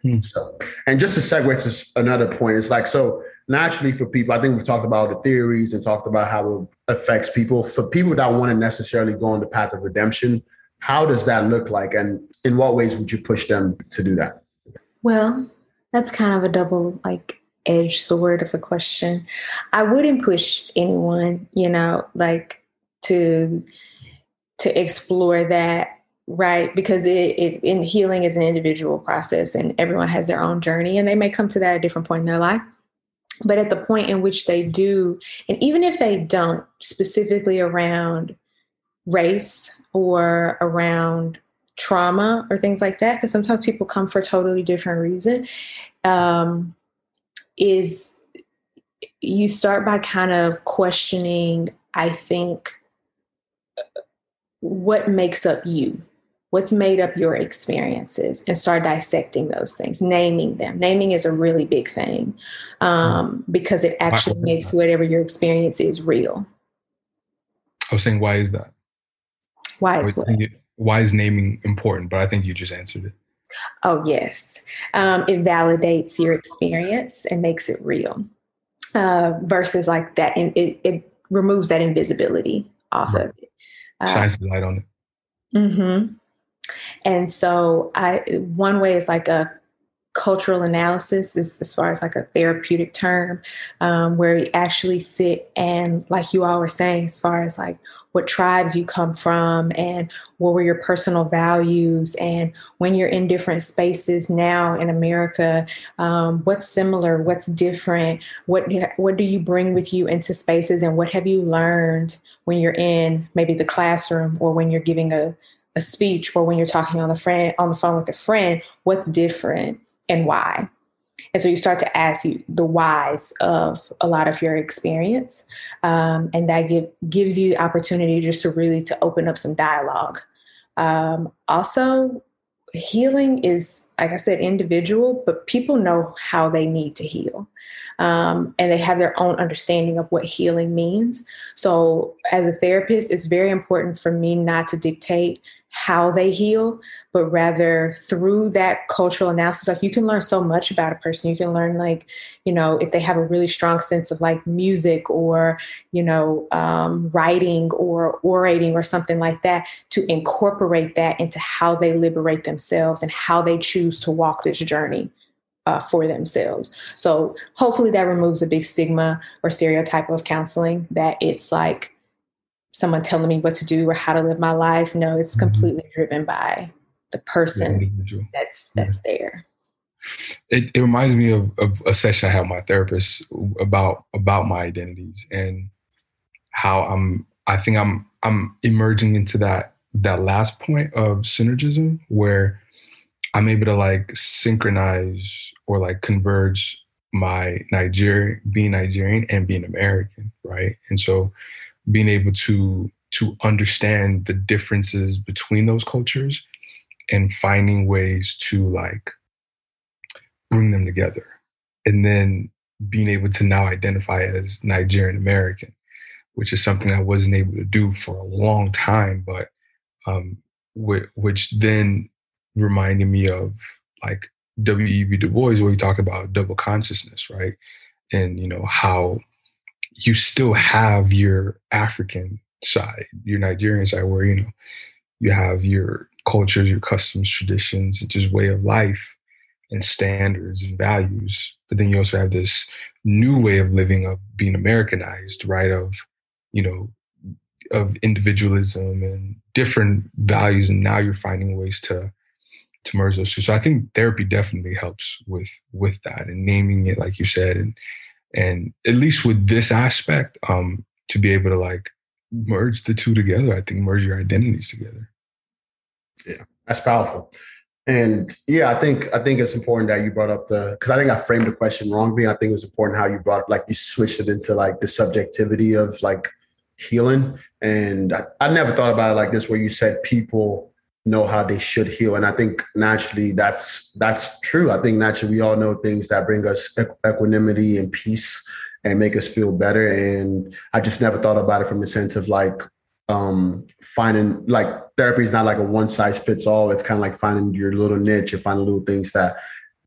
Hmm. So, and just to segue to another point, it's like so naturally for people. I think we've talked about the theories and talked about how it affects people. For people that want to necessarily go on the path of redemption, how does that look like, and in what ways would you push them to do that? Well, that's kind of a double like edged sword of a question. I wouldn't push anyone, you know, like to to explore that, right? Because it, it in healing is an individual process and everyone has their own journey and they may come to that at a different point in their life. but at the point in which they do, and even if they don't, specifically around race or around trauma or things like that, because sometimes people come for totally different reason, um, is you start by kind of questioning, I think, what makes up you? What's made up your experiences? And start dissecting those things naming them. Naming is a really big thing um, because it actually makes whatever your experience is real. I was saying why is that? Why is what? why is naming important? But i think you just answered it. Oh yes. Um, it validates your experience and makes it real. Uh, versus like that and it, it removes that invisibility off right. of it shines the light on it. mm-hmm. And so I one way is like a cultural analysis is as far as like a therapeutic term um, where we actually sit and like you all were saying as far as like what tribes you come from and what were your personal values. And when you're in different spaces now in america um, what's similar? What's different? What what do you bring with you into spaces and what have you learned when you're in maybe the classroom or when you're giving a a speech or when you're talking on the friend on the phone with a friend, what's different and why? And so you start to ask you the whys of a lot of your experience, um, and that give, gives you the opportunity just to really to open up some dialogue. Um, also, healing is, like I said, individual, but people know how they need to heal. Um, and they have their own understanding of what healing means. So, as a therapist, it's very important for me not to dictate how they heal, but rather through that cultural analysis, like you can learn so much about a person. You can learn, like, you know, if they have a really strong sense of like music or, you know, um, writing or orating or something like that, to incorporate that into how they liberate themselves and how they choose to walk this journey. Uh, for themselves. So hopefully that removes a big stigma or stereotype of counseling that it's like someone telling me what to do or how to live my life. No, it's mm-hmm. completely driven by the person that's that's yeah. there. It, it reminds me of, of a session I had with my therapist about about my identities and how I'm I think I'm I'm emerging into that that last point of synergism where I'm able to like synchronize or like converge my Nigeria being Nigerian and being American, right? And so being able to to understand the differences between those cultures and finding ways to like bring them together and then being able to now identify as Nigerian American, which is something I wasn't able to do for a long time, but um, which then reminded me of like W.E.B. Du Bois, where he talked about double consciousness, right? And you know how you still have your African side, your Nigerian side, where you know you have your cultures, your customs, traditions, just way of life and standards and values. But then you also have this new way of living of being Americanized, right? Of you know of individualism and different values, and now you're finding ways to to merge those two. So I think therapy definitely helps with with that and naming it, like you said, and and at least with this aspect um to be able to like merge the two together i think merge your identities together yeah that's powerful. And yeah i think i think it's important that you brought up the because i think i framed the question wrongly. I think it was important how you brought like you switched it into like the subjectivity of like healing. And I, I never thought about it like this where you said people know how they should heal. And i think naturally that's that's true. I think naturally we all know things that bring us equanimity and peace and make us feel better. And i just never thought about it from the sense of like um finding like therapy is not like a one size fits all it's kind of like finding your little niche and finding little things that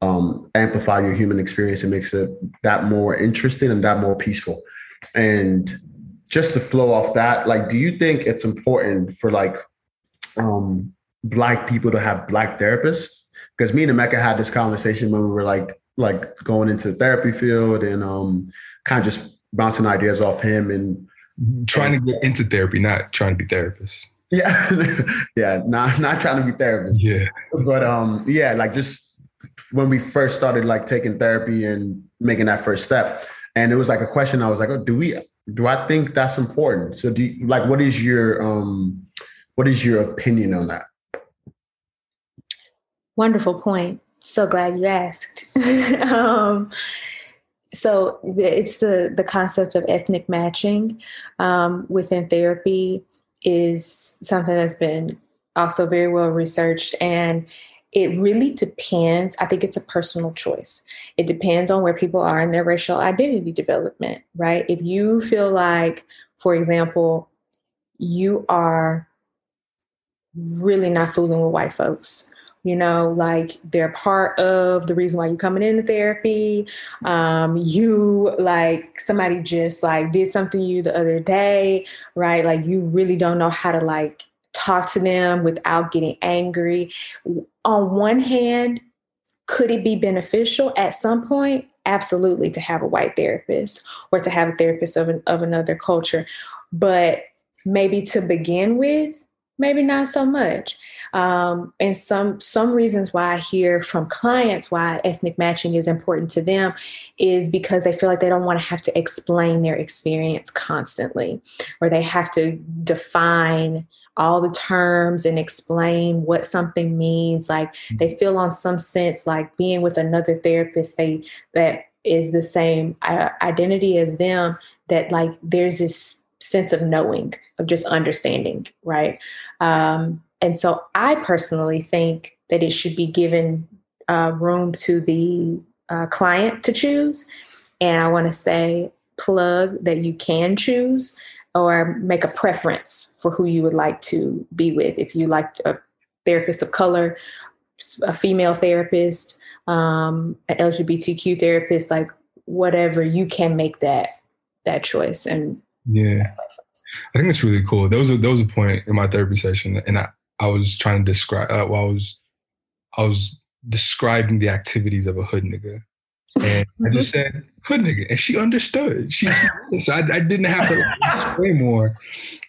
um amplify your human experience and makes it that more interesting and that more peaceful. And just to flow off that like do you think it's important for like um black people to have black therapists? Because me and Emeka had this conversation when we were like like going into the therapy field and um kind of just bouncing ideas off him and trying to get into therapy, not trying to be therapists. Yeah, yeah, not not trying to be therapists. Yeah, but um, yeah, like just when we first started like taking therapy and making that first step, and it was like a question. I was like, oh, do we? Do I think that's important? So, do you, like, what is your um, what is your opinion on that? Wonderful point. So glad you asked. um, so it's the the concept of ethnic matching um, within therapy is something that's been also very well researched and it really depends. I think it's a personal choice. It depends on where people are in their racial identity development, right? If you feel like, for example, you are really not fooling with white folks, you know, like they're part of the reason why you're coming into therapy. Um, you like somebody just like did something to you the other day, right? Like you really don't know how to like talk to them without getting angry. On one hand, could it be beneficial at some point? Absolutely, to have a white therapist or to have a therapist of, an, of another culture. But maybe to begin with, maybe not so much. Um, and some some reasons why I hear from clients why ethnic matching is important to them is because they feel like they don't want to have to explain their experience constantly, or they have to define all the terms and explain what something means like mm-hmm. they feel on some sense like being with another therapist they that is the same uh, identity as them that like there's this sense of knowing of just understanding right um, and so i personally think that it should be given uh, room to the uh, client to choose and i want to say plug that you can choose or make a preference for who you would like to be with. If you like a therapist of color, a female therapist, um, an LGBTQ therapist, like whatever, you can make that that choice. And yeah, I think it's really cool. There was a there was a point in my therapy session, and I I was trying to describe. Uh, well, I was I was describing the activities of a hood nigga, and I just mm-hmm. said hood nigga, and she understood. She, she so I, I, didn't have to explain more.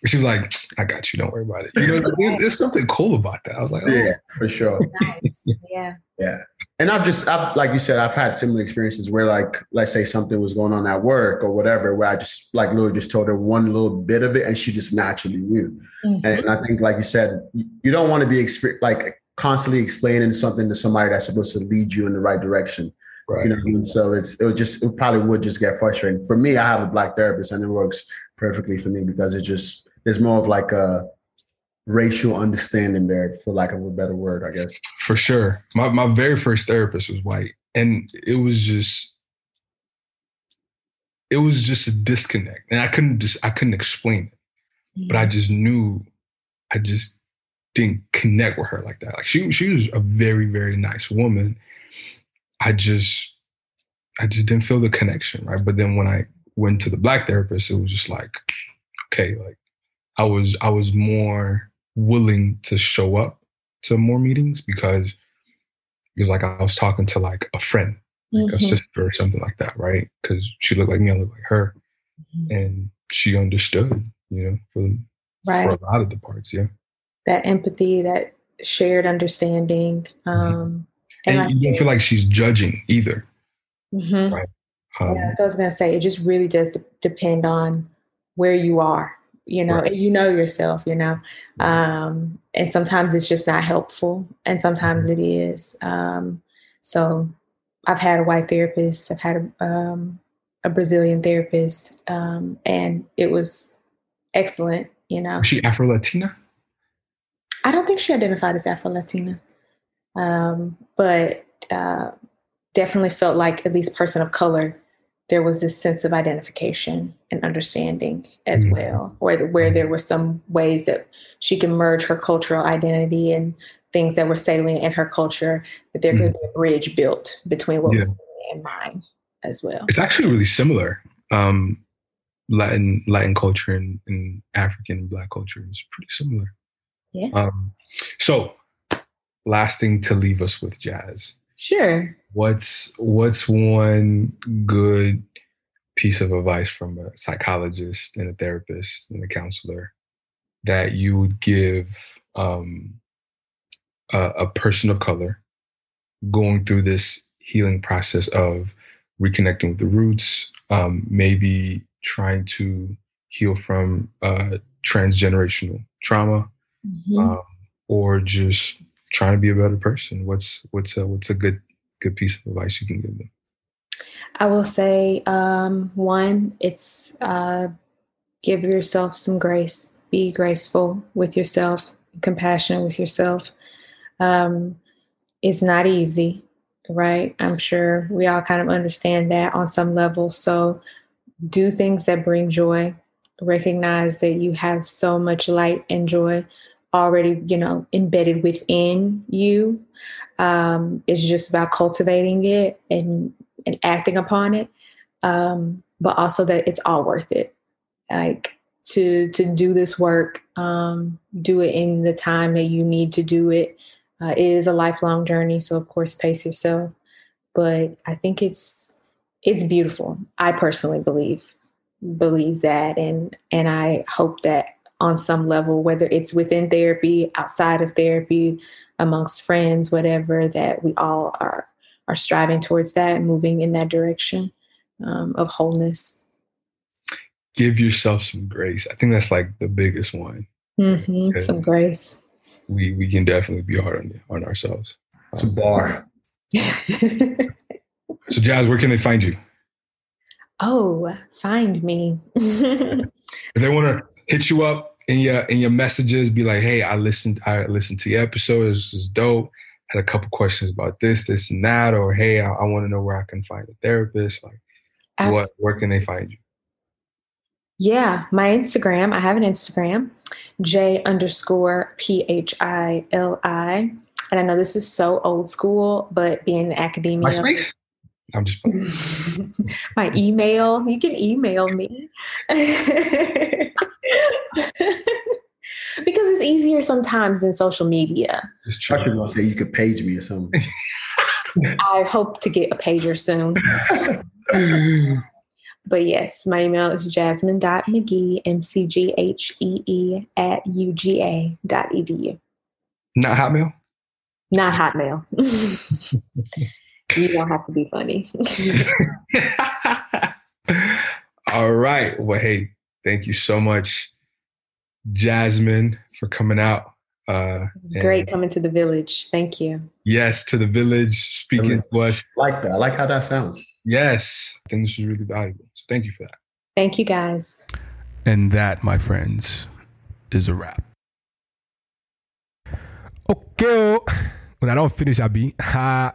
She was like, "I got you. Don't worry about it." You know, there's, there's something cool about that. I was like, oh. "Yeah, for sure." Nice. Yeah. Yeah. And I've just, I've, like you said, I've had similar experiences where, like, let's say something was going on at work or whatever, where I just, like, literally just told her one little bit of it and she just naturally knew. Mm-hmm. And I think, like you said, you don't want to be exp- like constantly explaining something to somebody that's supposed to lead you in the right direction. Right. You know I mean? So it's it would just it probably would just get frustrating. For me, I have a black therapist and it works perfectly for me because it just there's more of like a racial understanding there, for lack of a better word, I guess. For sure. My my very first therapist was white. And it was just it was just a disconnect. And I couldn't just I couldn't explain it. But I mm-hmm. just knew I just didn't connect with her like that. Like she she was a very, very nice woman I just I just didn't feel the connection, right? But then when I went to the black therapist, it was just like, okay, like I was I was more willing to show up to more meetings because it was like I was talking to like a friend, like mm-hmm. a sister or something like that, right? Because she looked like me, I looked like her, mm-hmm. and she understood, you know, for right. for a lot of the parts, yeah. That empathy, that shared understanding. Mm-hmm. Um, and, and you don't feel like she's judging either. Mm-hmm. Right? Um, yeah, so I was going to say, it just really does de- depend on where you are. You know, right. you know yourself. You know, um, and sometimes it's just not helpful, and sometimes mm-hmm. it is. Um, so, I've had a white therapist. I've had a, um, a Brazilian therapist, um, and it was excellent. You know, was she Afro Latina? I don't think she identified as Afro Latina. Um, but uh, definitely felt like, at least person of color, there was this sense of identification and understanding as mm-hmm. well, or where there were some ways that she can merge her cultural identity and things that were salient in her culture, that there mm-hmm. could be a bridge built between what yeah. was and mine as well. It's actually really similar. Um, Latin Latin culture and, and African Black culture is pretty similar. Yeah. Um, so last thing to leave us with, Jazz. Sure. What's what's one good piece of advice from a psychologist and a therapist and a counselor that you would give um, a, a person of color going through this healing process of reconnecting with the roots, um, maybe trying to heal from uh, transgenerational trauma, Mhm. um, or just trying to be a better person. What's what's a what's a good good piece of advice you can give them? I will say, um, one, it's uh, give yourself some grace. Be graceful with yourself, compassionate with yourself. Um, it's not easy, right? I'm sure we all kind of understand that on some level. So do things that bring joy. Recognize that you have so much light and joy already, you know, embedded within you. Um, it's just about cultivating it and and acting upon it. Um, but also that it's all worth it. Like to to do this work um, do it in the time that you need to do it. Uh, it is a lifelong journey so of course pace yourself. But i think it's it's beautiful. I personally believe believe that and and i hope that on some level whether it's within therapy outside of therapy amongst friends whatever that we all are are striving towards that, moving in that direction um, of wholeness. Give yourself some grace. I think that's like the biggest one. hmm Some grace. We we can definitely be hard on on ourselves. It's a bar. So Jazz, where can they find you? oh, find me. If they want to hit you up in your in your messages, be like, "Hey, I listened. I listened to your episode. This is dope. Had a couple questions about this, this, and that." Or, "Hey, I, I want to know where I can find a therapist." Like, what? Where can they find you? Yeah, my Instagram. I have an Instagram, J underscore P H I L I. And I know this is so old school, but being in academia, MySpace. I'm just. my email, you can email me. because it's easier sometimes than social media. It's I true. was gonna say you could page me or something. I hope to get a pager soon. But yes, my email is jasmine.mcghee, M C G H E E, at UGA dot edu. Not Hotmail. Not Hotmail. you don't have to be funny. All right. Well, hey, thank you so much, Jasmine, for coming out. Uh, It's great coming to the village. Thank you. yes, to the village, speaking to us. I like that. I like how that sounds. Yes, I think this is really valuable. So thank you for that. Thank you guys. And that, my friends, is a wrap. Okay. When I don't finish, I'll be ha.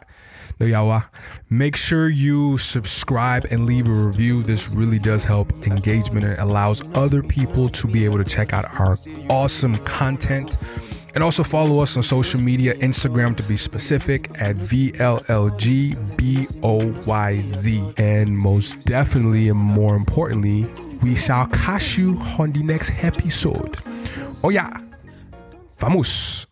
Yawa. Uh, make sure you subscribe and leave a review. This really does help engagement and allows other people to be able to check out our awesome content. And also follow us on social media, Instagram to be specific, at VLLGBOYZ. And most definitely, and more importantly, we shall catch you on the next episode. Oh, yeah. Vamos.